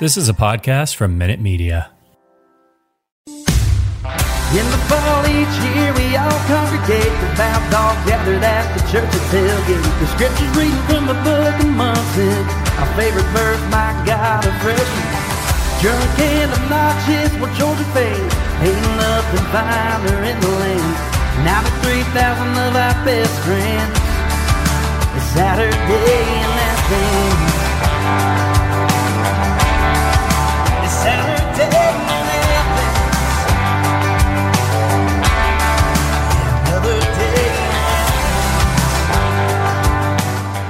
This is a podcast from Minute Media. In the fall each year we all congregate The bound all gathered at the tailgate The scriptures reading from the book of Munson Our favorite verse, my God, Drunk and obnoxious, we're Ain't nothing finer in the land. Now the 3,000 of our best friends. It's Saturday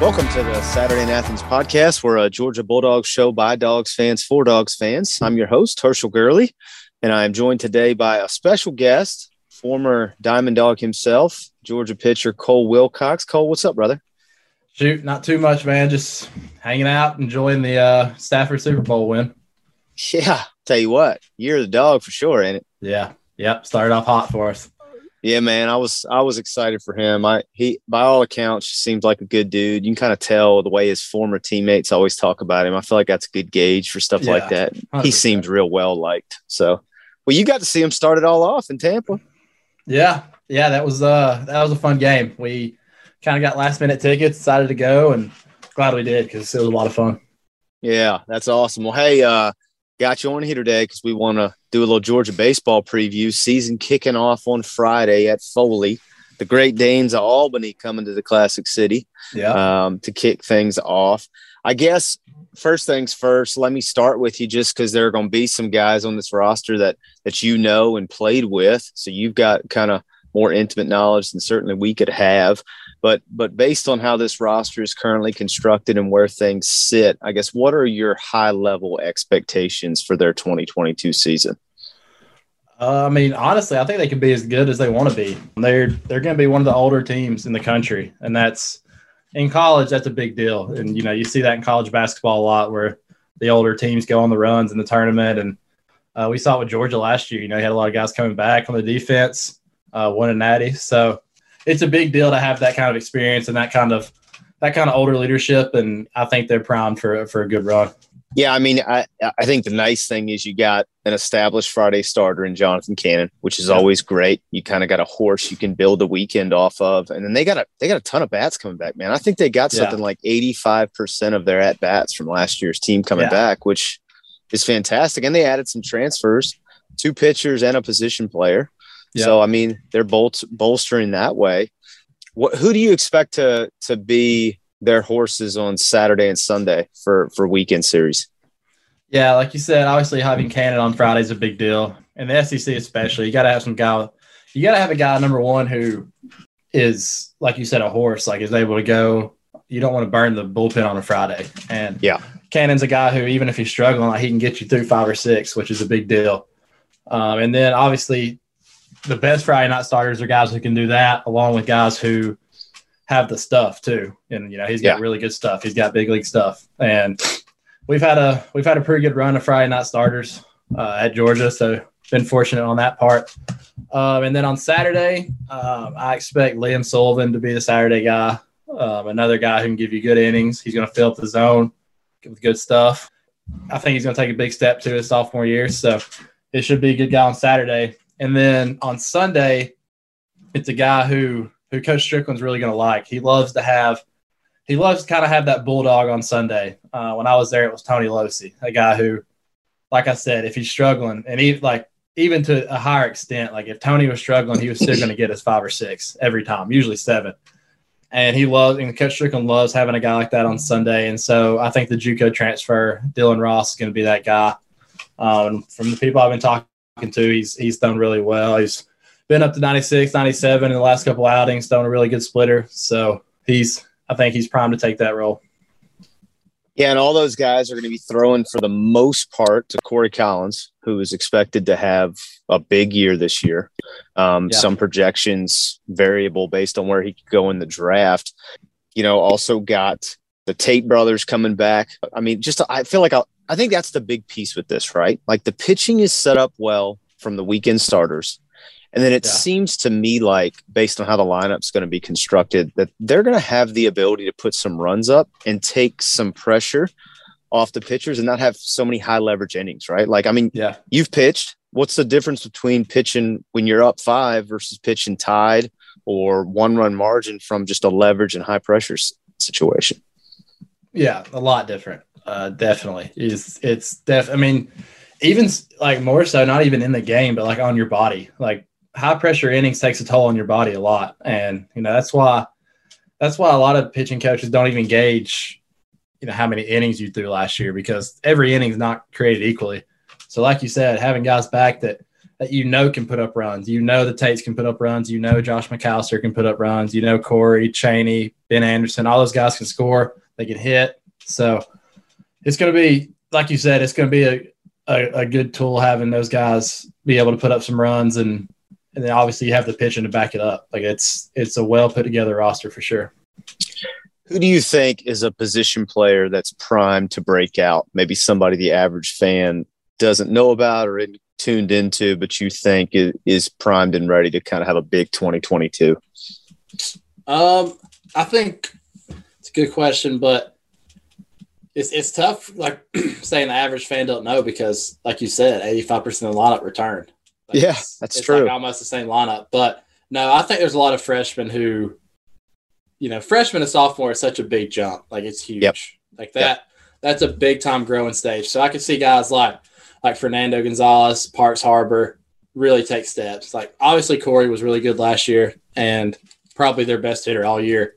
Welcome to the Saturday in Athens podcast. We're a Georgia Bulldogs show by Dogs fans for Dogs fans. I'm your host, Herschel Gurley, and I am joined today by a special guest, former Diamond Dog himself, Georgia pitcher Cole Wilcox. Cole, what's up, brother? Shoot, not too much, man. Just hanging out, enjoying the uh, Stafford Super Bowl win. Yeah, tell you what, you're the dog for sure, ain't it? Yeah, yep. Started off hot for us. Yeah, man, I was I was excited for him. I he by all accounts seems like a good dude. You can kind of tell the way his former teammates always talk about him. I feel like that's a good gauge for stuff like that. He 100%. seems real well liked. So, well, you got to see him start it all off in Tampa. Yeah, yeah. That was uh that was a fun game. We kind of got last minute tickets, decided to go, and glad we did because it was a lot of fun. Yeah, that's awesome. Well, hey, uh, got you on here today because we want to do a little Georgia baseball preview. Season kicking off on Friday at Foley. The Great Danes of Albany coming to the Classic City Yeah, um, to kick things off. I guess first things first. Let me start with you, just because there are going to be some guys on this roster that that you know and played with, so you've got kind of more intimate knowledge than certainly we could have. But but based on how this roster is currently constructed and where things sit, I guess what are your high level expectations for their 2022 season? uh, I mean, honestly, I think they can be as good as they want to be. They're they're going to be one of the older teams in the country, and that's in college. That's a big deal, and you know you see that in college basketball a lot, where the older teams go on the runs in the tournament, and uh, we saw it with Georgia last year. You know, you had a lot of guys coming back on the defense, uh, one and natty. So it's a big deal to have that kind of experience and that kind of that kind of older leadership, and I think they're primed for for a good run. Yeah, I mean, I I think the nice thing is you got an established Friday starter in Jonathan Cannon, which is Yeah. always great. You kind of got a horse you can build the weekend off of, and then they got a they got a ton of bats coming back, man. I think they got Yeah. something like eighty five percent of their at bats from last year's team coming Yeah. back, which is fantastic. And they added some transfers, two pitchers and a position player. Yeah. So I mean, they're both bolstering that way. What who do you expect to to be their horses on Saturday and Sunday for for weekend series? Yeah, like you said, obviously having Cannon on Friday is a big deal, and the SEC especially. You got to have some guy. You got to have a guy number one who is, like you said, a horse. Like is able to go. You don't want to burn the bullpen on a Friday, and Yeah. Cannon's a guy who even if he's struggling, like he can get you through five or six, which is a big deal. Um, and then obviously, the best Friday night starters are guys who can do that, along with guys who have the stuff too. And you know, he's got Yeah. really good stuff. He's got big league stuff, and we've had a we've had a pretty good run of Friday night starters uh, at Georgia, so been fortunate on that part. Um, and then on Saturday, um, I expect Liam Sullivan to be the Saturday guy, um, another guy who can give you good innings. He's going to fill up the zone with good stuff. I think he's going to take a big step to his sophomore year, so it should be a good guy on Saturday. And then on Sunday, it's a guy who who Coach Stricklin's really going to like. He loves to have he loves to kind of have that bulldog on Sunday. Uh, when I was there, it was Tony Locey, a guy who, like I said, if he's struggling, and he like even to a higher extent, like if Tony was struggling, he was still going to get his five or six every time, usually seven. And he loves, and Coach Strickland loves having a guy like that on Sunday. And so I think the JUCO transfer, Dylan Ross, is going to be that guy. Um, from the people I've been talking to, he's he's done really well. He's been up to 96, 97 in the last couple outings, done a really good splitter. So he's, I think he's primed to take that role. Yeah, and all those guys are going to be throwing for the most part to Corey Collins, who is expected to have a big year this year. Um, Yeah. Some projections variable based on where he could go in the draft. You know, also got the Tate brothers coming back. I mean, just I feel like I, I think that's the big piece with this, right? Like the pitching is set up well from the weekend starters. And then it Yeah. seems to me like, based on how the lineup's going to be constructed, that they're going to have the ability to put some runs up and take some pressure off the pitchers and not have so many high leverage innings, right? Like, I mean, Yeah. you've pitched. What's the difference between pitching when you're up five versus pitching tied or one run margin from just a leverage and high pressure situation? Yeah, a lot different. Uh, definitely. It's it's def. I mean, even like more so, not even in the game, but like on your body. Like high pressure innings takes a toll on your body a lot, and you know that's why that's why a lot of pitching coaches don't even gauge, you know, how many innings you threw last year because every inning's not created equally. So, like you said, having guys back that that you know can put up runs, you know the Tates can put up runs, you know Josh McAllister can put up runs, you know Corey Chaney, Ben Anderson, all those guys can score, they can hit. So it's going to be like you said, it's going to be a, a, a good tool having those guys be able to put up some runs and and then obviously you have the pitching to back it up. Like it's it's a well put together roster for sure. Who do you think is a position player that's primed to break out? Maybe somebody the average fan doesn't know about or isn't tuned into, but you think is, is primed and ready to kind of have a big 2022? Um, I think it's a good question, but it's it's tough. Like saying the average fan don't know because, like you said, eighty five percent of the lineup returned. Like, Yeah, it's- that's it's true. Like almost the same lineup, but no, I think there's a lot of freshmen who, you know, freshman and sophomore is such a big jump. Like it's huge. Yep. Like that. That's a big time growing stage. So I could see guys like like Fernando Gonzalez, Parks Harber, really take steps. Like obviously Corey was really good last year and probably their best hitter all year.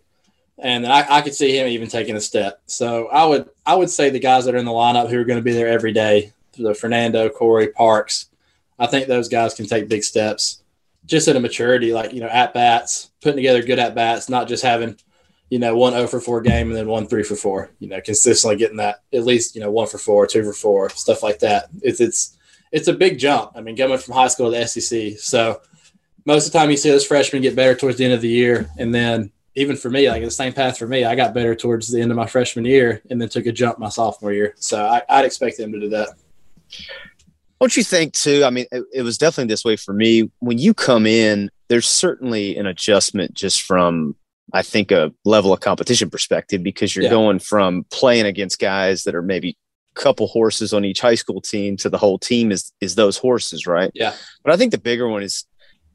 And then I, I could see him even taking a step. So I would I would say the guys that are in the lineup who are going to be there every day, the Fernando, Corey, Parks, I think those guys can take big steps just at a maturity, like, you know, at bats, putting together good at bats, not just having, you know, one 0 for 4 game and then one 3 for 4, you know, consistently getting that at least, you know, one for four, two for four, stuff like that. It's, it's, it's a big jump. I mean, going from high school to the SEC. So most of the time you see those freshmen get better towards the end of the year. And then even for me, like the same path for me, I got better towards the end of my freshman year and then took a jump my sophomore year. So I, I'd expect them to do that. Don't you think too? I mean, it, it was definitely this way for me. When you come in, there's certainly an adjustment just from, I think, a level of competition perspective because you're Yeah. going from playing against guys that are maybe a couple horses on each high school team to the whole team is is those horses, right? Yeah. But I think the bigger one is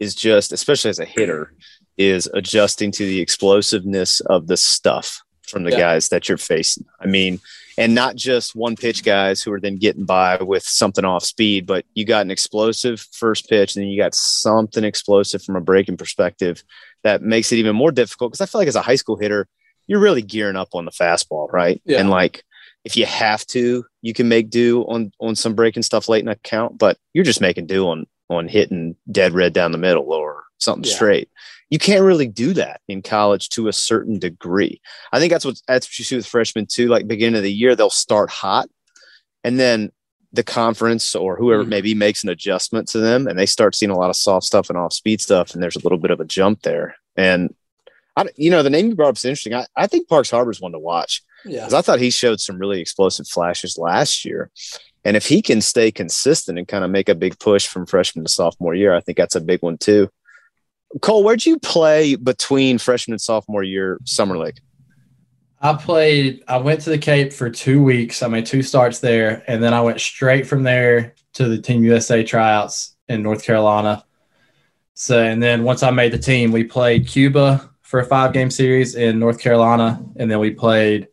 is just, especially as a hitter, is adjusting to the explosiveness of the stuff from the Yeah. guys that you're facing. I mean, and not just one pitch guys who are then getting by with something off speed, but you got an explosive first pitch, and then you got something explosive from a breaking perspective that makes it even more difficult. Because I feel like as a high school hitter, you're really gearing up on the fastball, right? Yeah. And like if you have to, you can make do on on some breaking stuff late in a count, but you're just making do on on hitting dead red down the middle or something Yeah. straight. You can't really do that in college to a certain degree. I think that's what that's what you see with freshmen too. Like beginning of the year, they'll start hot, and then the conference or whoever Mhm. maybe makes an adjustment to them, and they start seeing a lot of soft stuff and off speed stuff, and there's a little bit of a jump there. And I, you know, the name you brought up is interesting. I, I think Parks Harber's one to watch Yeah. because I thought he showed some really explosive flashes last year. And if he can stay consistent and kind of make a big push from freshman to sophomore year, I think that's a big one too. Cole, where'd you play between freshman and sophomore year summer league? I played, I went to the Cape for two weeks. I made two starts there. And then I went straight from there to the Team USA tryouts in North Carolina. So, and then once I made the team, we played Cuba for a five game series in North Carolina. And then we played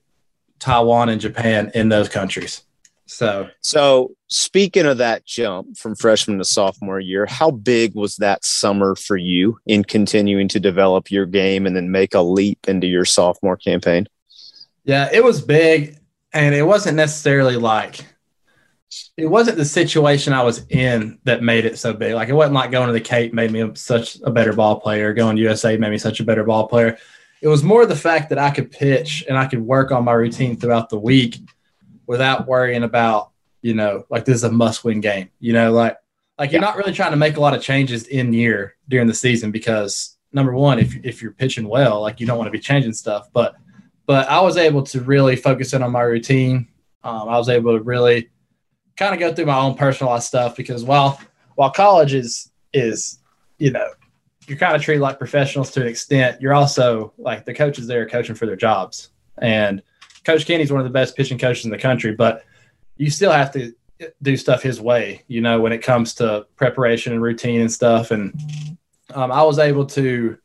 Taiwan and Japan in those countries. So, So, speaking of that jump from freshman to sophomore year, how big was that summer for you in continuing to develop your game and then make a leap into your sophomore campaign? Yeah, it was big, and it wasn't necessarily like it wasn't the situation I was in that made it so big. Like it wasn't like going to the Cape made me such a better ball player. Going to USA made me such a better ball player. It was more the fact that I could pitch and I could work on my routine throughout the week without worrying about, you know, like this is a must win game. You know, like like you're not really trying to make a lot of changes in year during the season because number one, if if you're pitching well, like you don't want to be changing stuff. But but I was able to really focus in on my routine. Um, I was able to really kind of go through my own personalized stuff because while while college is is you know you're kind of treated like professionals to an extent, you're also like the coaches there are coaching for their jobs. And Coach Kenny's one of the best pitching coaches in the country, but you still have to do stuff his way, you know, when it comes to preparation and routine and stuff. And um, I was able to,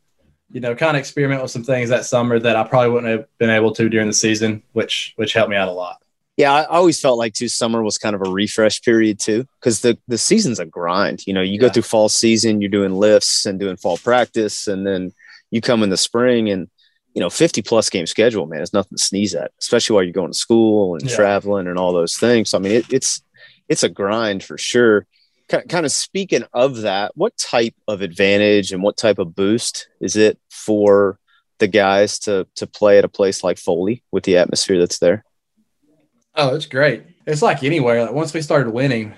you know, kind of experiment with some things that summer that I probably wouldn't have been able to during the season, which which helped me out a lot. Yeah, I always felt like too summer was kind of a refresh period too, because the the season's a grind. You know, you yeah. go through fall season, you're doing lifts and doing fall practice, and then you come in the spring and you know, 50 plus game schedule, man, is nothing to sneeze at, especially while you're going to school and yeah. traveling and all those things. So, I mean, it, it's it's a grind for sure. Kind of speaking of that, what type of advantage and what type of boost is it for the guys to to play at a place like Foley with the atmosphere that's there? Oh, it's great. It's like anywhere. Like once we started winning,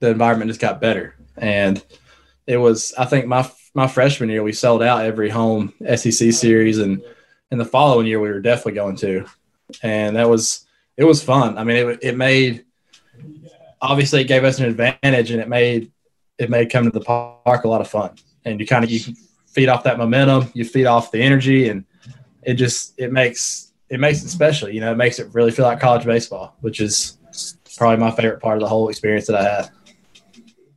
the environment just got better, and it was. I think my my freshman year we sold out every home SEC series, and in the following year we were definitely going to, and that was it was fun. I mean, it it made obviously it gave us an advantage, and it made it made coming to the park a lot of fun. And you kind of you feed off that momentum, you feed off the energy, and it just it makes it makes it special. You know, it makes it really feel like college baseball, which is probably my favorite part of the whole experience that I had.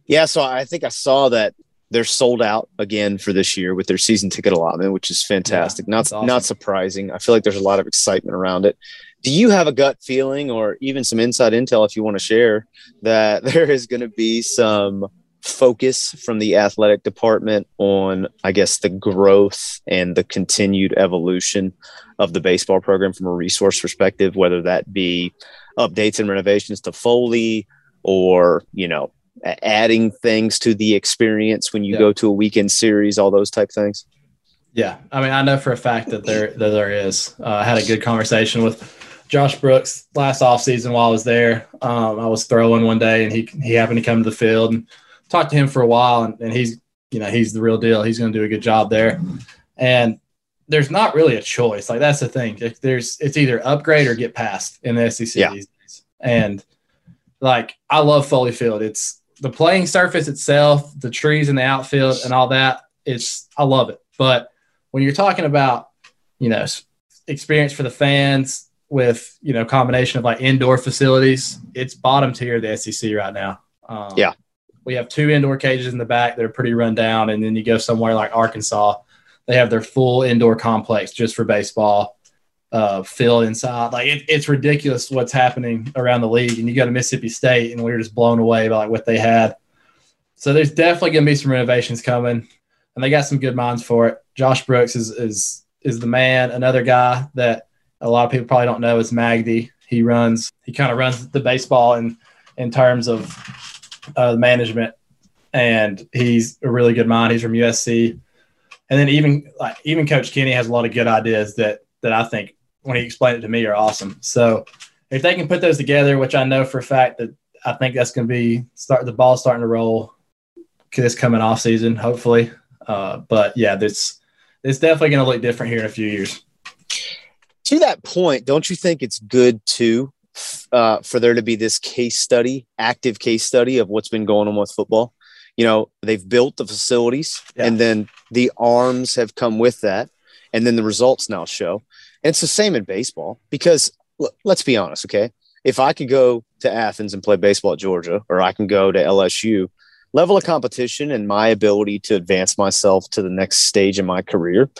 Yeah, so I think I saw that they're sold out again for this year with their season ticket allotment, which is fantastic. Yeah, not awesome. not surprising. I feel like there's a lot of excitement around it. Do you have a gut feeling or even some inside intel if you want to share that there is going to be some focus from the athletic department on, I guess, the growth and the continued evolution of the baseball program from a resource perspective, whether that be updates and renovations to Foley or, you know, adding things to the experience when you yeah. go to a weekend series, all those type things? Yeah, I mean, I know for a fact that there that there is. Uh, I had a good conversation with Josh Brooks last off season while I was there. Um, I was throwing one day, and he he happened to come to the field and talked to him for a while, and, and he's you know he's the real deal. He's going to do a good job there, and there's not really a choice. Like that's the thing. If There's it's either upgrade or get past in the SEC yeah. these days. And like I love Foley Field. It's the playing surface itself, the trees in the outfield, and all that. It's I love it. But when you're talking about you know experience for the fans with you know combination of like indoor facilities, it's bottom tier of the SEC right now. Um, yeah, we have two indoor cages in the back that are pretty run down, and then you go somewhere like Arkansas, they have their full indoor complex just for baseball, uh, field inside. Like it, it's ridiculous what's happening around the league. And you go to Mississippi State, and we are just blown away by like what they had. So there's definitely going to be some renovations coming, and they got some good minds for it. Josh Brooks is is is the man. Another guy that a lot of people probably don't know is Magdy. He runs. He kind of runs the baseball in in terms of uh, management, and he's a really good mind. He's from USC, and then even like even Coach Kenny has a lot of good ideas that that I think when he explained it to me are awesome. So if they can put those together, which I know for a fact that I think that's going to be start the ball starting to roll this coming off season, hopefully. Uh, but yeah, this it's definitely going to look different here in a few years. To that point, don't you think it's good too uh, for there to be this case study, active case study of what's been going on with football. You know, they've built the facilities yeah. and then the arms have come with that. And then the results now show. And it's the same in baseball because look, let's be honest, okay? If I could go to Athens and play baseball at Georgia, or I can go to LSU, level of competition and my ability to advance myself to the next stage in my career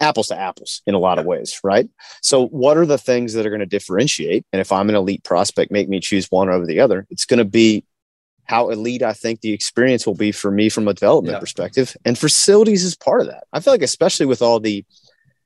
apples to apples in a lot of ways, right? So, what are the things that are going to differentiate? And if I'm an elite prospect, make me choose one over the other. It's going to be how elite I think the experience will be for me from a development yeah. perspective. And facilities is part of that. I feel like, especially with all the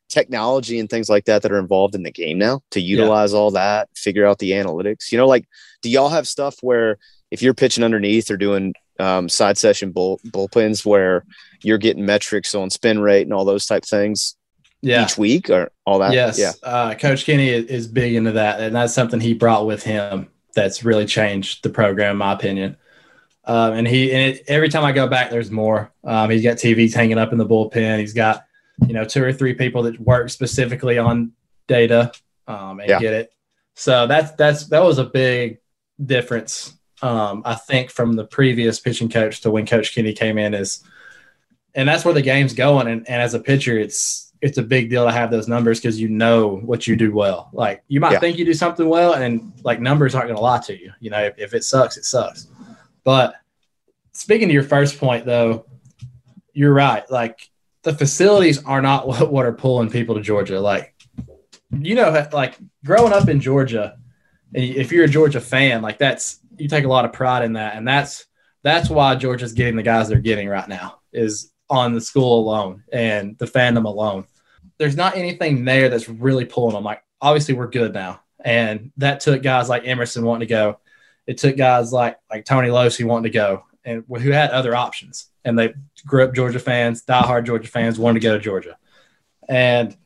technology and things like that that are involved in the game now, to utilize yeah. all that, figure out the analytics. You know, like, do y'all have stuff where if you're pitching underneath or doing um, side session bull, bullpens where you're getting metrics on spin rate and all those type things Yeah. each week or all that. Yes. Yeah. Uh, Coach Kenny is, big into that. And that's something he brought with him that's really changed the program, in my opinion. Um, and he, and it, every time I go back, there's more. Um, he's got TVs hanging up in the bullpen. He's got, you know, two or three people that work specifically on data um, and Yeah. get it. So that's, that's, that was a big difference. Um, I think from the previous pitching coach to when Coach Kenny came in is, and that's where the game's going. And, and as a pitcher, it's, it's a big deal to have those numbers because you know what you do well. Like you might Yeah. think you do something well, and like numbers aren't going to lie to you. You know, if, if it sucks, it sucks. But speaking to your first point, though, you're right. Like the facilities are not what, what are pulling people to Georgia. Like you know, like growing up in Georgia, and if you're a Georgia fan, like that's you take a lot of pride in that, and that's that's why Georgia's getting the guys they're getting right now is on the school alone and the fandom alone. There's not anything there that's really pulling them. Like obviously we're good now, and that took guys like Emerson wanting to go. It took guys like like Tony Locey wanting to go, and who had other options. And they grew up Georgia fans, diehard Georgia fans, wanted to go to Georgia. And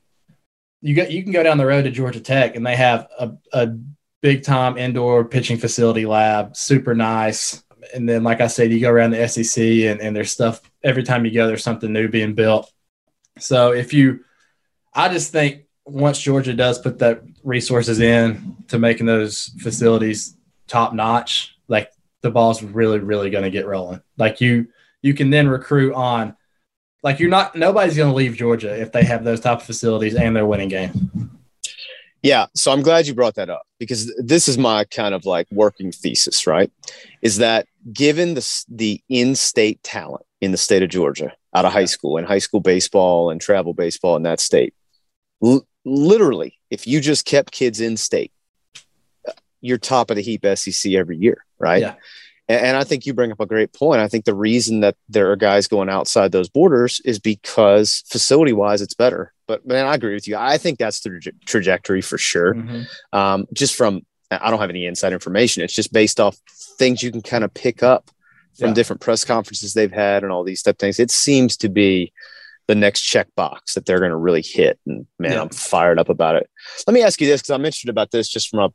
you get you can go down the road to Georgia Tech, and they have a, a big time indoor pitching facility lab, super nice. And then, like I said, you go around the SEC, and, and there's stuff every time you go. There's something new being built. So if you, I just think once Georgia does put that resources in to making those facilities top notch, the ball's really, really going to get rolling. Like you, you can then recruit on. Like you're not, nobody's going to leave Georgia if they have those type of facilities and they're winning games. Yeah. So I'm glad you brought that up because this is my kind of like working thesis, right? Is that given the, the in state talent in the state of Georgia out of high school and high school baseball and travel baseball in that state, l- literally, if you just kept kids in state, you're top of the heap SEC every year, right? Yeah. And, and I think you bring up a great point. I think the reason that there are guys going outside those borders is because facility wise, it's better. But man, I agree with you. I think that's the traje- trajectory for sure. Um, just from, I don't have any inside information. It's just based off things you can kind of pick up from Yeah. different press conferences they've had and all these type things. It seems to be the next checkbox that they're going to really hit. And man, Yeah. I'm fired up about it. Let me ask you this because I'm interested about this just from a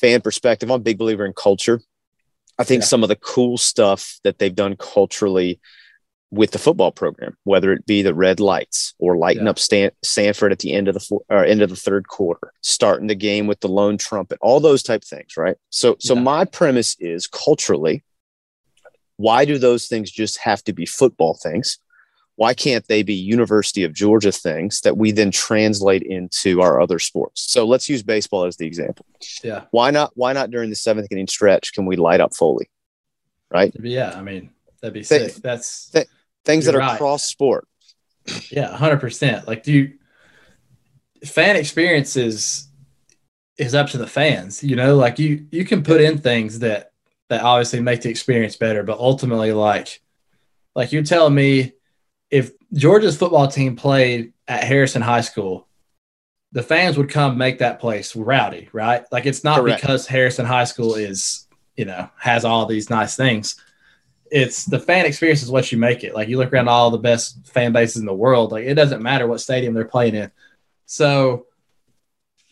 fan perspective. I'm a big believer in culture. I think Yeah. some of the cool stuff that they've done culturally with the football program, whether it be the red lights or lighting Yeah. up Stan- Sanford at the end of the four, or end of the third quarter, starting the game with the lone trumpet, all those type things, right? So, so Yeah. my premise is culturally, why do those things just have to be football things? Why can't they be University of Georgia things that we then translate into our other sports? So let's use baseball as the example. Yeah. Why not? Why not during the seventh inning stretch can we light up Foley? Right, Yeah. I mean, that'd be Th- sick. That's, th- things that You're right. cross sport. Yeah, hundred percent. Like, do you, fan experiences is up to the fans. You know, like you you can put in things that that obviously make the experience better, but ultimately, like like you're telling me, if Georgia's football team played at Harrison High School, the fans would come make that place rowdy, right? Like it's not Correct. because Harrison High School is you know has all these nice things it's the fan experience is what you make it. Like you look around all the best fan bases in the world, like it doesn't matter what stadium they're playing in. So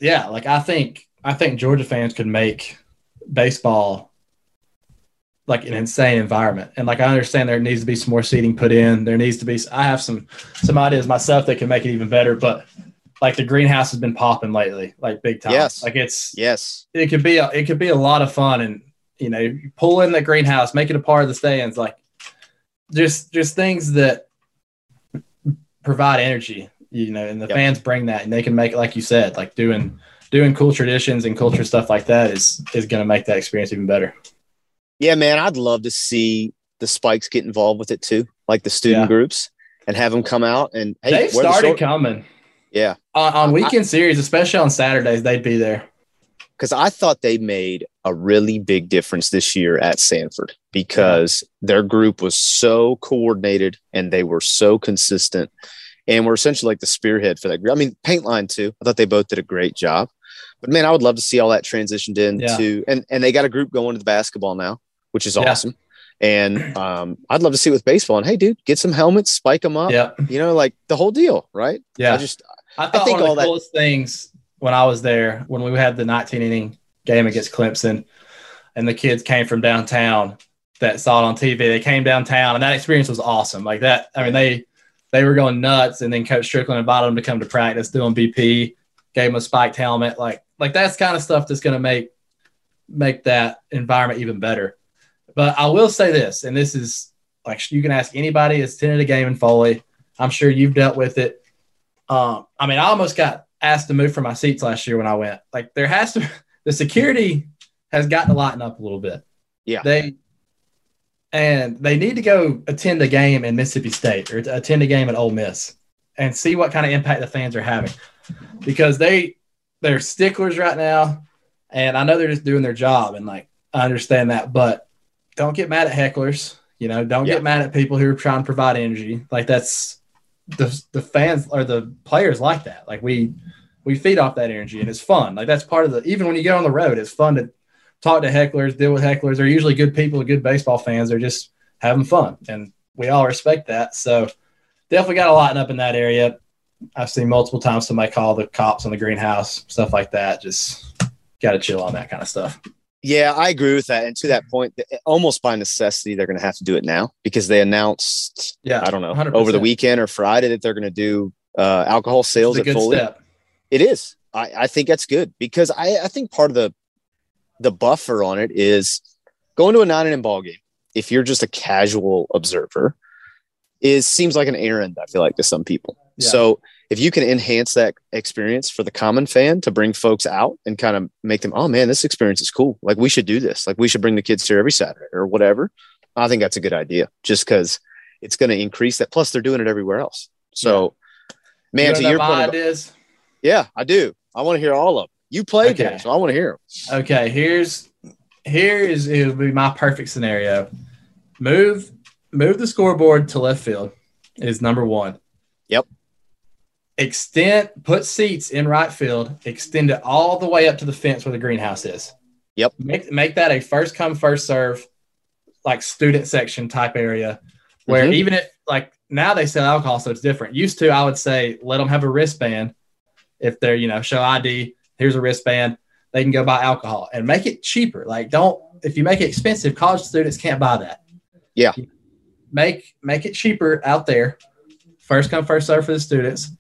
yeah, like I think I think Georgia fans could make baseball like an insane environment. And like I understand there needs to be some more seating put in. There needs to be I have some some ideas myself that can make it even better, but like the greenhouse has been popping lately, like big time. Yes. Like it's Yes, it could be a, it could be a lot of fun and you know you pull in the greenhouse make it a part of the stands like just just things that provide energy you know and the Yep. fans bring that and they can make it like you said like doing doing cool traditions and culture stuff like that is is going to make that experience even better yeah, man. I'd love to see the Spikes get involved with it too, like the student Yeah. groups, and have them come out and hey, they've the started short- coming yeah, on, on I- weekend series especially on saturdays they'd be there because I thought they made a really big difference this year at Sanford because their group was so coordinated and they were so consistent and were essentially like the spearhead for that group. I mean, paint line too. I thought they both did a great job. But man, I would love to see all that transitioned into and and they got a group going to the basketball now, which is Yeah. awesome. And um, I'd love to see it with baseball. And hey, dude, get some helmets, spike them up. yeah You know, like the whole deal, right? yeah I just I thought think one of all the that- coolest things when I was there, when we had the 19 inning game against Clemson, and the kids came from downtown that saw it on TV. They came downtown, and that experience was awesome. Like that, I mean, they they were going nuts, and then Coach Stricklin invited them to come to practice, doing BP, gave them a spiked helmet. Like like that's kind of stuff that's going to make make that environment even better. But I will say this, and this is like you can ask anybody that's attended a game in Foley. I'm sure you've dealt with it. Um, I mean, I almost got asked to move from my seats last year when I went. Like, there has to the security has got to lighten up a little bit. Yeah. they and they need to go attend a game in Mississippi State or attend a game at Ole Miss and see what kind of impact the fans are having because they they're sticklers right now, and I know they're just doing their job and like I understand that, but don't get mad at hecklers. You know, don't Yeah. get mad at people who are trying to provide energy. Like that's the the fans or the players like that. Like we we feed off that energy and it's fun. Like that's part of the even when you get on the road, it's fun to talk to hecklers, deal with hecklers. They're usually good people, good baseball fans. They're just having fun. And we all respect that. So definitely got to lighten up in that area. I've seen multiple times somebody call the cops on the greenhouse, stuff like that. Just got to chill on that kind of stuff. Yeah, I agree with that. And to that point, almost by necessity, they're going to have to do it now because they announced, Yeah, I don't know, 100%. over the weekend or Friday that they're going to do uh, alcohol sales at Foley. step. It is. I, I think that's good because I, I think part of the the buffer on it is going to a nine inning ball game. If you're just a casual observer, is seems like an errand. I feel like to some people. Yeah. So if you can enhance that experience for the common fan to bring folks out and kind of make them, oh man, this experience is cool. Like we should do this. Like we should bring the kids here every Saturday or whatever. I think that's a good idea. Just because it's going to increase that. Plus, they're doing it everywhere else. So, man, You to your point, ideas? yeah, I do. I want to hear all of them. You played Okay. there, so I want to hear them. Okay, here's here is it would be my perfect scenario. Move move the scoreboard to left field is number one. Yep. Extend put seats in right field, extend it all the way up to the fence where the greenhouse is. Yep. Make make that a first come, first serve, like student section type area where Mhm. even if like now they sell alcohol, so it's different. Used to, I would say let them have a wristband if they're, you know, show ID, here's a wristband they can go buy alcohol and make it cheaper. Like, don't if you make it expensive, college students can't buy that. Yeah. Make make it cheaper out there. First come, first serve for the students.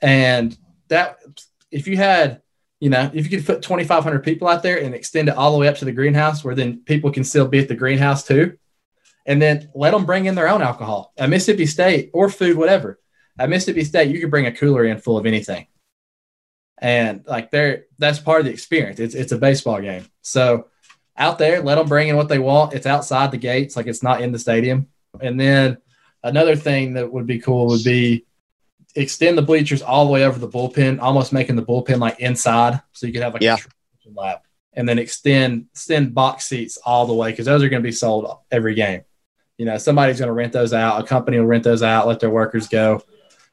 And that if you had, you know, if you could put 2,500 people out there and extend it all the way up to the greenhouse where then people can still be at the greenhouse too. And then let them bring in their own alcohol at Mississippi State or food, whatever. At Mississippi State, you could bring a cooler in full of anything and like they're that's part of the experience. It's it's a baseball game, so out there, let them bring in what they want. It's outside the gates, like it's not in the stadium. And then another thing that would be cool would be extend the bleachers all the way over the bullpen, almost making the bullpen like inside, so you could have like Yeah. a lap, and then extend extend box seats all the way because those are going to be sold every game. You know, somebody's going to rent those out. A company will rent those out, let their workers go.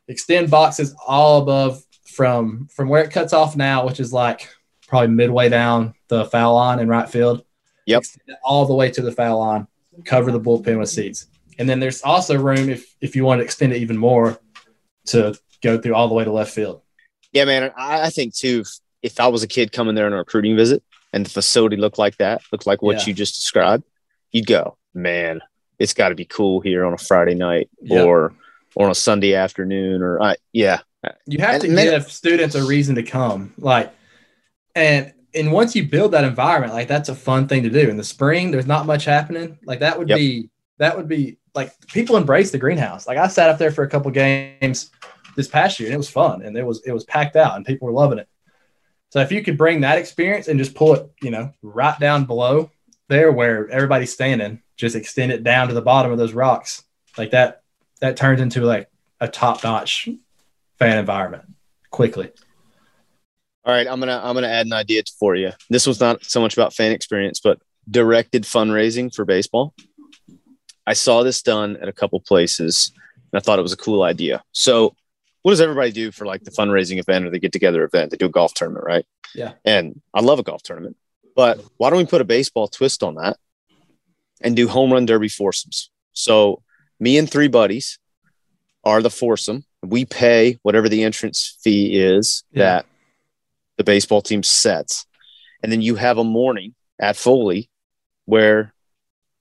Extend boxes all above from from where it cuts off now, which is like probably midway down the foul line in right field. Yep. All the way to the foul line. Cover the bullpen with seats, and then there's also room if if you want to extend it even more to go through all the way to left field. Yeah, man. I, I think too. If, if I was a kid coming there on a recruiting visit and the facility looked like that, looked like what Yeah. you just described, you'd go, man, it's got to be cool here on a Friday night Yeah. or or on a Sunday afternoon or I yeah. You have And to give students a reason to come. Like, and and once you build that environment, like that's a fun thing to do. In the spring, there's not much happening. Like that would Yep. be that would be like people embrace the greenhouse. Like I sat up there for a couple games this past year, and it was fun, and it was it was packed out, and people were loving it. So if you could bring that experience and just pull it, you know, right down below there where everybody's standing, just extend it down to the bottom of those rocks, like that, that turns into like a top notch fan environment quickly. All right, I'm gonna I'm gonna add an idea for you. This was not so much about fan experience, but directed fundraising for baseball. I saw this done at a couple places, and I thought it was a cool idea. So, what does everybody do for like the fundraising event or the get together event? They do a golf tournament, right? Yeah. And I love a golf tournament, but why don't we put a baseball twist on that and do home run derby foursomes? So, me and three buddies are the foursome, we pay whatever the entrance fee is Yeah. that the baseball team sets. And then you have a morning at Foley where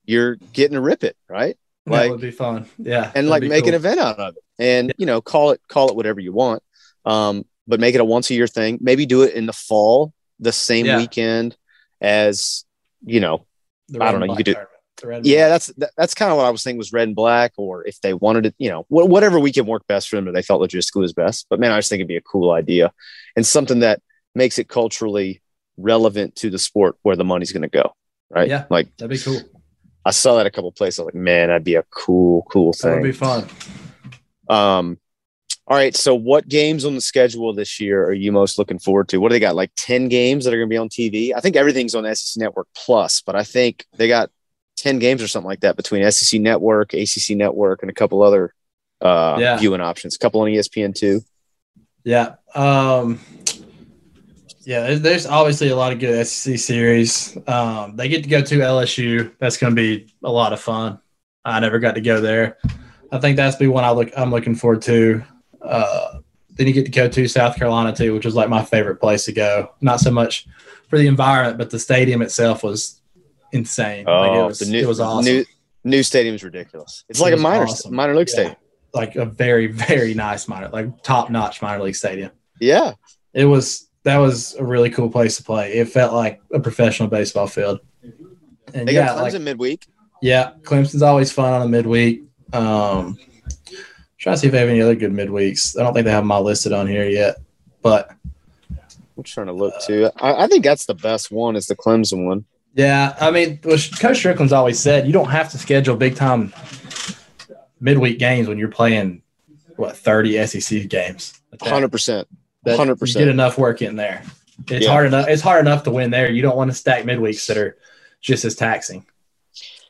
you're getting to rip it, right? that Like- would be fun. Yeah, and like make an event out of it and you know call it call it whatever you want um but make it a once a year thing maybe do it in the fall the same Yeah. weekend as you know The I don't know, you could do- tournament. The red and yeah black. that's that, that's kind of what i was thinking was red and black or if they wanted it you know wh- whatever weekend worked best for them or they felt logistically was best but man i just think it'd be a cool idea and something that makes it culturally relevant to the sport where the money's going to go right Yeah. like that'd be cool. I saw that a couple places i was like man that'd be a cool cool thing. That would be fun. Um, all right. So, what games on the schedule this year are you most looking forward to? What do they got? Like 10 games that are going to be on TV? I think everything's on SEC Network Plus, but I think they got 10 games or something like that between SEC Network, ACC Network, and a couple other uh, Yeah. viewing options. A couple on ESPN too. Yeah. Um, yeah, there's, there's obviously a lot of good SEC series. Um, they get to go to LSU. That's going to be a lot of fun. I never got to go there. I think that's be one I look. I'm looking forward to. Uh, then you get to go to South Carolina too, which was like my favorite place to go. Not so much for the environment, but the stadium itself was insane. like it was, Oh, the new, it was awesome. new, new stadium's ridiculous. It's It like a minor, awesome. minor league Yeah. stadium. like a very very nice minor, like top notch minor league stadium. Yeah. it was that was a really cool place to play. It felt like a professional baseball field. And They yeah, got Clemson like, midweek. yeah, Clemson's always fun on a midweek. Um, trying to see if they have any other good midweeks. I don't think they have them all listed on here yet, but I'm trying to look too. I, I think that's the best one is the Clemson one. yeah, I mean, Coach Stricklin's always said, you don't have to schedule big time midweek games when you're playing what 30 SEC games. Hundred percent. Hundred percent. get enough work in there. It's Yeah. hard enough. It's hard enough to win there. You don't want to stack midweeks that are just as taxing.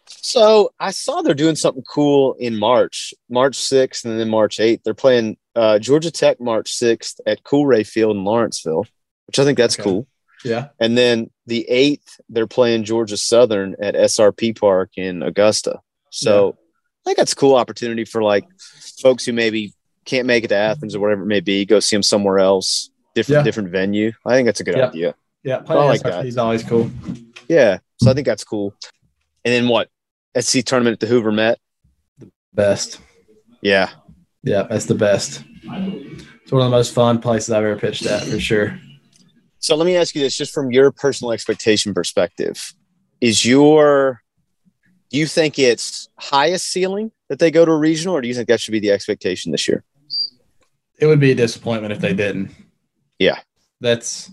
So I saw they're doing something cool in March, March 6th and then March 8th. They're playing uh, Georgia Tech March 6th at Coolray Field in Lawrenceville, which I think that's Okay. cool. Yeah. And then the 8th, they're playing Georgia Southern at SRP Park in Augusta. So I think that's a cool opportunity for like folks who maybe can't make it to Athens or whatever it may be, go see them somewhere else, different Yeah. different venue. I think that's a good Yeah. idea. Yeah, I like that. is always cool. Yeah. So I think that's cool. And then what? SC tournament at the Hoover Met. The Best. Yeah. Yeah, that's the best. It's one of the most fun places I've ever pitched at for sure. So let me ask you this, just from your personal expectation perspective, is your do you think it's highest ceiling that they go to a regional, or do you think that should be the expectation this year? It would be a disappointment if they didn't. Yeah. That's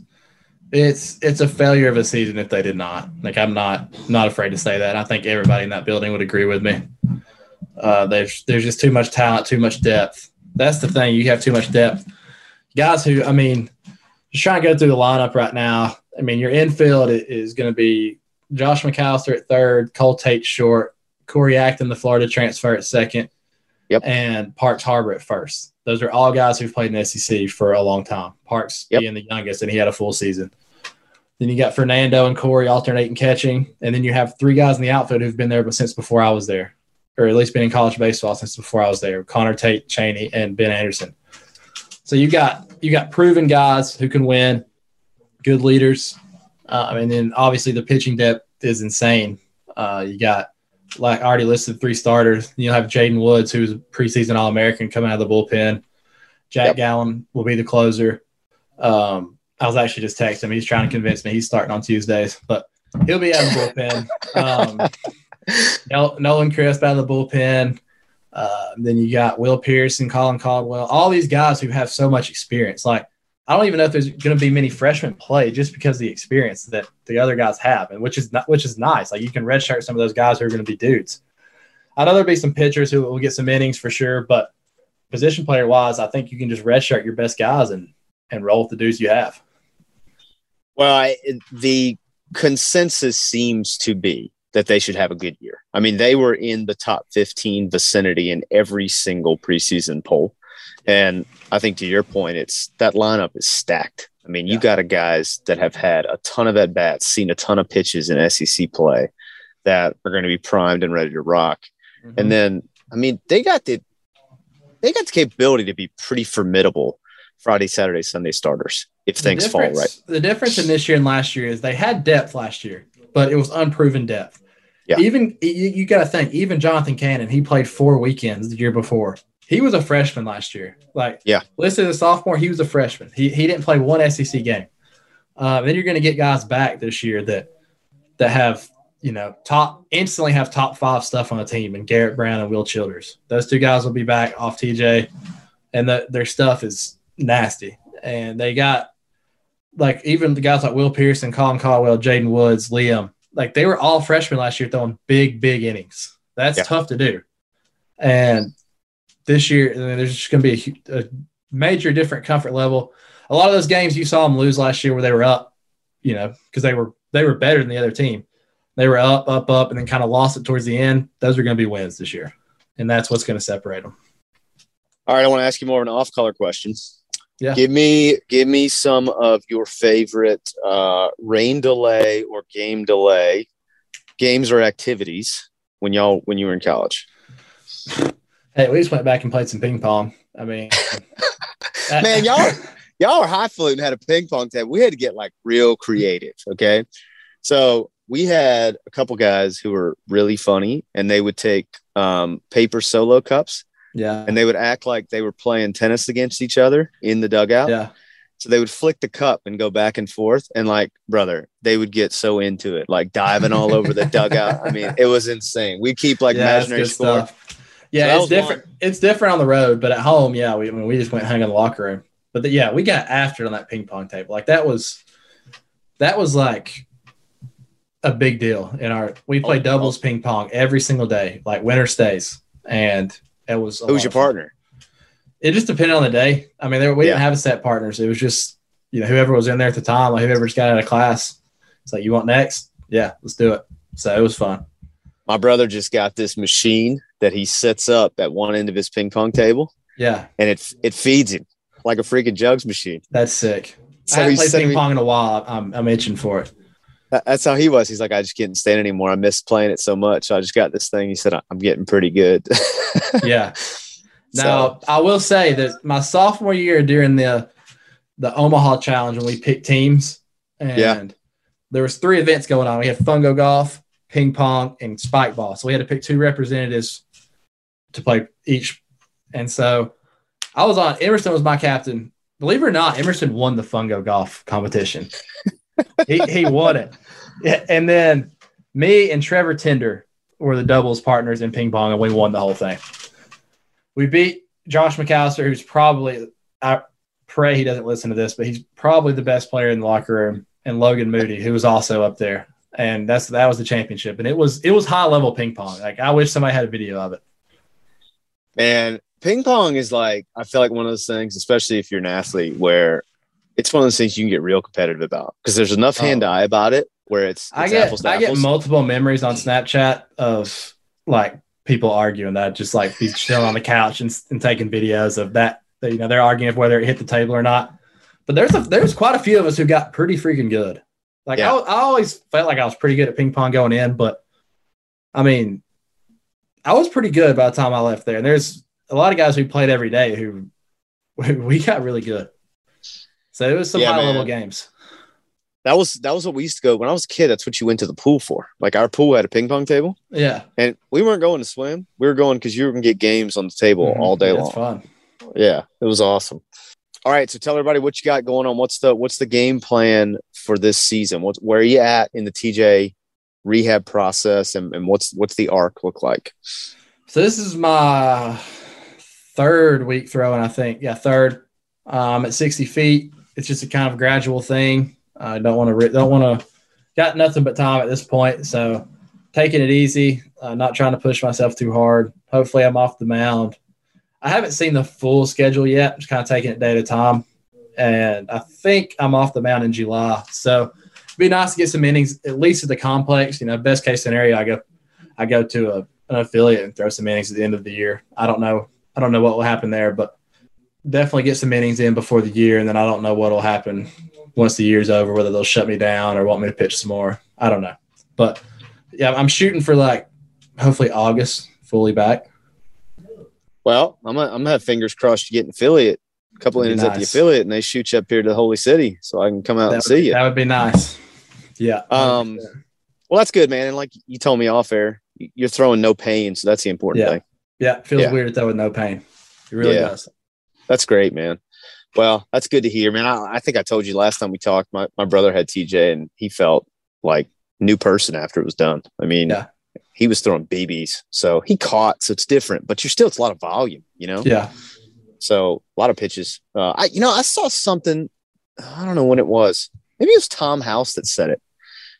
it's it's a failure of a season if they did not. Like I'm not not afraid to say that. I think everybody in that building would agree with me. Uh, there's there's just too much talent, too much depth. That's the thing. You have too much depth. Guys who I mean, just trying to go through the lineup right now. I mean, your infield i- is going to be Josh McAllister at third, Cole Tate short, Corey Acton, the Florida transfer at second, Yep. and Parks Harber at first. Those are all guys who've played in the SEC for a long time. Parks Yep. being the youngest, and he had a full season. Then you got Fernando and Corey alternating catching, and then you have three guys in the outfield who've been there since before I was there, or at least been in college baseball since before I was there. Connor Tate, Chaney, and Ben Anderson. So you got you got proven guys who can win, good leaders, uh, and then obviously the pitching depth is insane. Uh, you got like I already listed three starters. You'll have Jaden Woods, who's a preseason All American, coming out of the bullpen. Jack Yep. Gallen will be the closer. Um, I was actually just texting him. He's trying to convince me he's starting on Tuesdays, but he'll be out of the bullpen. Um, Nolan Crisp out of the bullpen. Uh, then you got Will Pierce and Colin Caldwell. All these guys who have so much experience. Like I don't even know if there's going to be many freshmen play just because the experience that the other guys have, and which is not, which is nice. Like you can redshirt some of those guys who are going to be dudes. I know there'll be some pitchers who will get some innings for sure, but position player wise, I think you can just redshirt your best guys and and roll with the dudes you have. Well, I, the consensus seems to be that they should have a good year. I mean, they were in the top 15 vicinity in every single preseason poll. And I think to your point, it's that lineup is stacked. I mean, you got a guys that have had a ton of at bats, seen a ton of pitches in SEC play that are going to be primed and ready to rock. Mm-hmm. And then, I mean, they got the they got the capability to be pretty formidable Friday, Saturday, Sunday starters if The things fall right. The difference in this year and last year is they had depth last year, but it was unproven depth. Yeah. Even you, you got to think, even Jonathan Cannon, he played four weekends the year before. He was a freshman last year. Like, Yeah. listed as a sophomore, he was a freshman. He, he didn't play one SEC game. Uh, then you're going to get guys back this year that that have you know top instantly have top five stuff on the team, and Garrett Brown and Will Childers. Those two guys will be back off TJ, and the, their stuff is nasty. And they got like even the guys like Will Pearson, Colin Caldwell, Jaden Woods, Liam, like they were all freshmen last year throwing big, big innings. That's Yeah. tough to do. And this year, mean, there's just going to be a, a major different comfort level. A lot of those games you saw them lose last year where they were up, you know, because they were they were better than the other team. They were up, up, up, and then kind of lost it towards the end. Those are going to be wins this year, and that's what's going to separate them. All right, I want to ask you more of an off-color question. Yeah. Give me give me some of your favorite uh, rain delay or game delay games or activities when y'all when you were in college. Hey, we just went back and played some ping pong. I mean, Man, y'all y'all were highfalutin had a ping pong table. We had to get like real creative. Okay. So we had a couple guys who were really funny and they would take um, paper solo cups yeah, and they would act like they were playing tennis against each other in the dugout. yeah. So they would flick the cup and go back and forth. And like, brother, they would get so into it, like diving all over the dugout. I mean, it was insane. We keep like yeah, imaginary score. stuff. Yeah, that it's different. It's different on the road, but at home, yeah, we I mean, we just went hung in the locker room. But the, yeah, we got after it on that ping pong table. Like that was that was like a big deal in our. We oh, played Oh, doubles ping pong every single day, like winter stays, and it was. Who's your partner? It just depended on the day. I mean, there, we Yeah. didn't have a set partners. It was just you know whoever was in there at the time, like whoever just got out of class. It's like you want next, yeah, let's do it. So it was fun. My brother just got this machine that he sets up at one end of his ping pong table Yeah, and it it feeds him like a freaking jugs machine. that's sick. So I haven't played ping pong in a while. I'm, I'm itching for it. That- That's how he was. He's like, I just can't stand anymore. I miss playing it so much. So I just got this thing. He said, I'm getting pretty good. Yeah. So- Now I will say that my sophomore year during the the Omaha Challenge when we picked teams, and Yeah. there was three events going on. We had fungo golf, ping pong, and spike ball. So we had to pick two representatives to play each. And so I was on. Emerson was my captain. Believe it or not, Emerson won the fungo golf competition. he he won it. And then me and Trevor Tinder were the doubles partners in ping pong, and we won the whole thing. We beat Josh McAllister, who's probably I pray he doesn't listen to this, but he's probably the best player in the locker room, and Logan Moody, who was also up there. And that's that was the championship. And it was it was high level ping pong. Like I wish somebody had a video of it. Man, ping pong is like I feel like one of those things, especially if you're an athlete, where it's one of those things you can get real competitive about because there's enough Oh. hand eye about it where it's, it's I get apples I get apples. multiple memories on Snapchat of like people arguing that just like be chilling on the couch and, and taking videos of that. that, You know, they're arguing whether it hit the table or not. But there's a there's quite a few of us who got pretty freaking good. Like Yeah. I, I always felt like I was pretty good at ping pong going in, but I mean, I was pretty good by the time I left there. And there's a lot of guys who played every day who we got really good. So it was some Yeah, high level games. that was that was what we used to go when I was a kid. That's what you went to the pool for. Like our pool had a ping pong table, Yeah, and we weren't going to swim. We were going because you were gonna get games on the table mm-hmm. all day That's long. fun. Yeah, it was awesome. All right, so tell everybody what you got going on. What's the what's the game plan for this season? What's where are you at in the TJ rehab process, and, and what's what's the arc look like? So this is my third week throwing, I think. Yeah, third. Um, at 60 feet, it's just a kind of gradual thing. I don't want to, re- don't want to, got nothing but time at this point. So taking it easy, uh, not trying to push myself too hard. Hopefully, I'm off the mound. I haven't seen the full schedule yet. I'm just kind of taking it day to time. And I think I'm off the mound in July. So be nice to get some innings, at least at the complex. You know, best case scenario, I go, I go to a, an affiliate and throw some innings at the end of the year. I don't know. I don't know what will happen there, but definitely get some innings in before the year. And then I don't know what will happen once the year's over, whether they'll shut me down or want me to pitch some more. I don't know. But yeah, I'm shooting for like hopefully August fully back. Well, I'm gonna, I'm gonna have fingers crossed you get an affiliate, a couple be innings at the affiliate, and they shoot you up here to the Holy City, so I can come out That and see you. that would be nice. Yeah. Um, Well, that's good, man. And like you told me off air, you're throwing no pain, so that's the important Yeah. thing. yeah. It feels yeah. weird though with no pain. It really Yeah. does. That's great, man. Well, that's good to hear, man. I, I think I told you last time we talked. My my brother had TJ, and he felt like new person after it was done. I mean, Yeah. he was throwing BBs, so he caught, so it's different. But you're still, it's a lot of volume, you know. Yeah. So a lot of pitches. Uh, I, you know, I saw something. I don't know when it was. Maybe it was Tom House that said it.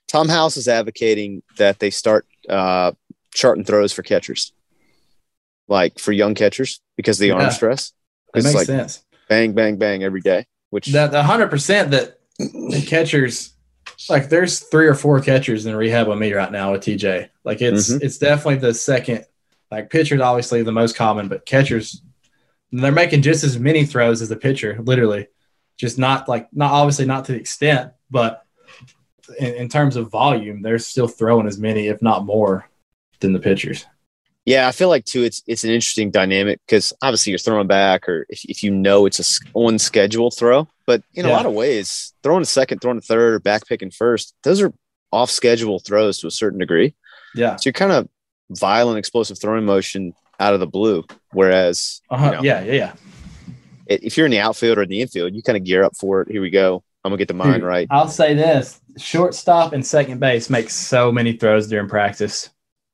Tom House is advocating that they start uh, charting throws for catchers, like for young catchers, because of the arm stress. It makes like sense. bang, bang, bang every day. Which the hundred percent that the catchers like there's three or four catchers in rehab with me right now with TJ. Like it's Mhm. it's definitely the second like pitchers obviously the most common, but catchers they're making just as many throws as the pitcher, literally. Just not like not obviously not to the extent, but in, in terms of volume, they're still throwing as many, if not more, than the pitchers. Yeah, I feel like too. It's it's an interesting dynamic because obviously you're throwing back, or if, if you know it's a on schedule throw, but in a lot of ways, throwing a second, throwing a third, or back picking first, those are off schedule throws to a certain degree. Yeah. So you're kind of violent, explosive throwing motion out of the blue. Whereas Uh-huh. you know, Yeah, yeah, yeah. if you're in the outfield or in the infield, you kind of gear up for it. Here we go. I'm gonna get the mind right. I'll say this: shortstop and second base make so many throws during practice.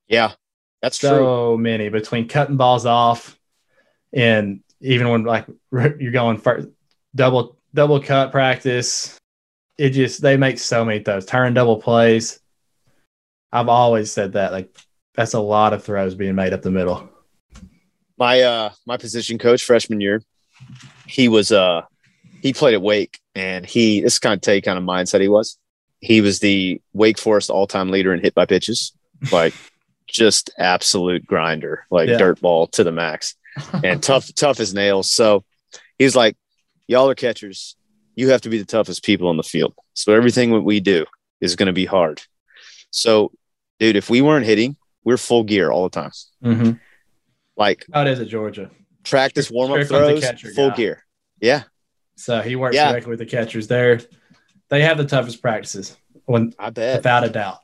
Yeah, that's true. So many between cutting balls off, and even when like you're going for double double cut practice, it just they make so many throws. Turn double plays. I've always said that like that's a lot of throws being made up the middle. my uh my position coach freshman year he was uh he played at wake and he this kind of tell you kind of mindset he was he was the wake forest all-time leader in hit by pitches like just absolute grinder like Yeah. dirt ball to the max and tough tough as nails so he was like y'all are catchers you have to be the toughest people on the field so everything that we do is going to be hard so dude if we weren't hitting we're full gear all the time Mm-hmm. like How it is at Georgia. practice warm up throws, catcher full guy. gear. Yeah, So he works Yeah. directly with the catchers. There, they have the toughest practices, when, I bet. without a doubt.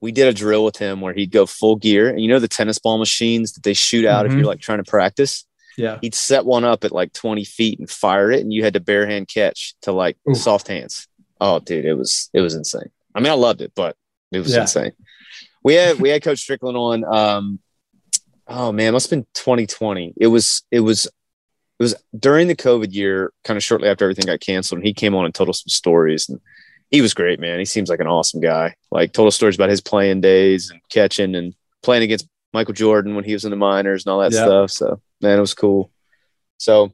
we did a drill with him where he'd go full gear. And you know the tennis ball machines that they shoot out if Mhm. you're like trying to practice? Yeah. He'd set one up at like 20 feet and fire it, and you had to bare hand catch to like Oof. soft hands. Oh, dude, it was it was insane. I mean, I loved it, but it was Yeah. insane. We had we had Coach Stricklin on. Um, oh man, must have been 2020. It was it was it was during the COVID year, kind of shortly after everything got canceled, and he came on and told us some stories. And he was great, man. He seems like an awesome guy. Like told us stories about his playing days and catching and playing against Michael Jordan when he was in the minors and all that Yeah. stuff. So man, it was cool. So,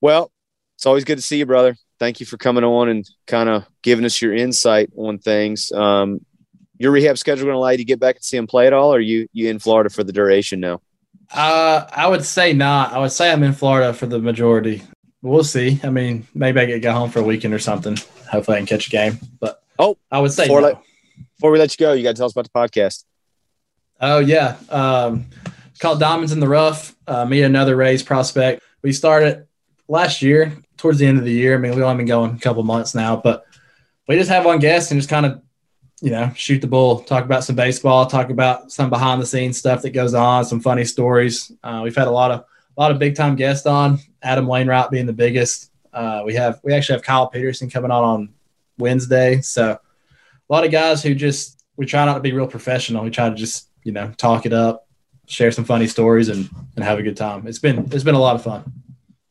well, it's always good to see you, brother. Thank you for coming on and kind of giving us your insight on things. Um, your rehab schedule going to allow you to get back and see him play at all, or are you you in Florida for the duration now? Uh, I would say not. I would say I'm in Florida for the majority. We'll see. I mean, maybe I could go home for a weekend or something. Hopefully, I can catch a game. But Oh, I would say before, no. let- before we let you go, you got to tell us about the podcast. Oh yeah, um, it's called Diamonds in the Rough. Uh, me and another Rays prospect. We started last year, towards the end of the year. I mean, we've only been going a couple months now, but we just have one guest and just kind of, you know, shoot the bull, talk about some baseball, talk about some behind the scenes stuff that goes on, some funny stories. Uh, we've had a lot of a lot of big time guests on. Adam Wainwright being the biggest. Uh, we have we actually have Kyle Peterson coming on on Wednesday. So a lot of guys who just we try not to be real professional. We try to just you know talk it up, share some funny stories, and and have a good time. It's been it's been a lot of fun.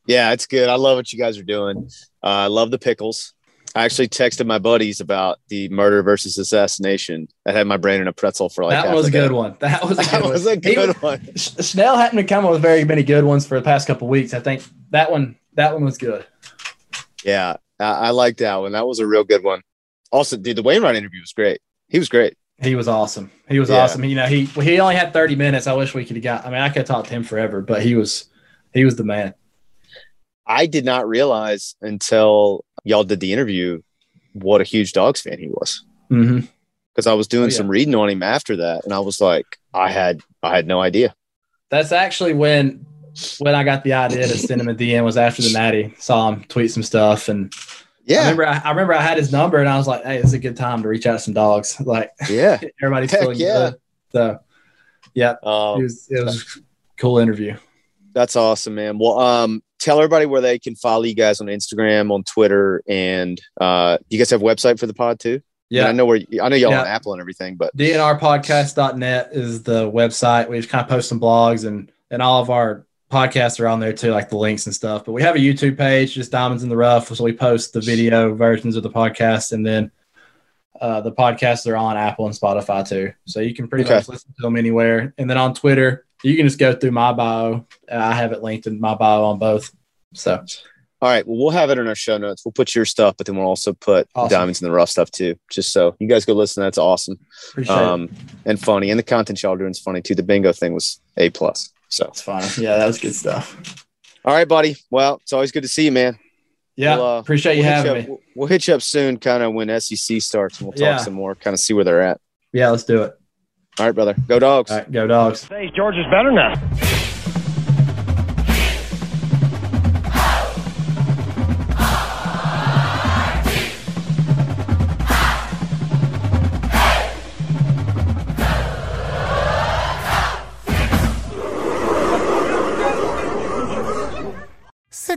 Yeah, it's good. I love what you guys are doing. Uh, I love the pickles. I actually texted my buddies about the murder versus assassination. That had my brain in a pretzel for like that was a the day. good one. That was a good That one. was a good one. Snell hadn't been coming with very many good ones for the past couple weeks. I think that one that one was good. Yeah, I, I like that one. That was a real good one. Also, dude, the Wainwright interview was great. He was great. He was awesome. He was Yeah. awesome. You know, he he only had 30 minutes. I wish we could have got. I mean, I could have talked to him forever, but he was he was the man. I did not realize until y'all did the interview what a huge dogs fan he was. Mm-hmm. Because I was doing Oh, yeah. some reading on him after that, and I was like, I had I had no idea. That's actually when when I got the idea to send him a DM was after the Natty. Saw him tweet some stuff, and I Yeah, remember I, I remember I had his number, and I was like, "Hey, it's a good time to reach out to some dogs." Like yeah. everybody's Heck feeling yeah. good. So yeah, it Um, was it was a cool interview. That's awesome, man. Well, um, tell everybody where they can follow you guys on Instagram, on Twitter, and uh, you guys have a website for the pod too. Yeah, I know where I know y'all Yeah. on Apple and everything, but dnrpodcast.net is the website. We just kind of post some blogs and and all of our podcasts are on there too, like the links and stuff. But we have a YouTube page, just Diamonds in the Rough. So we post the video versions of the podcast and then uh, the podcasts are on Apple and Spotify too. So you can pretty Okay. much listen to them anywhere. And then on Twitter, you can just go through my bio. I have it linked in my bio on both. So all right. Well, we'll have it in our show notes. We'll put your stuff, but then we'll also put Awesome. diamonds in the rough stuff too, just so you guys go listen. That's awesome appreciate it. um, and funny, and the content y'all doing is funny too. The bingo thing was a plus. So, It's fine. Yeah, that was good stuff. all right, buddy. Well, it's always good to see you, man. Yeah, We'll, uh, appreciate you we'll having you me. we'll- We'll hit you up soon, kind of when SEC starts, and we'll talk Yeah. some more, kind of see where they're at. Yeah, let's do it. All right, brother. Go dogs. All right, go dogs. Say George is better now.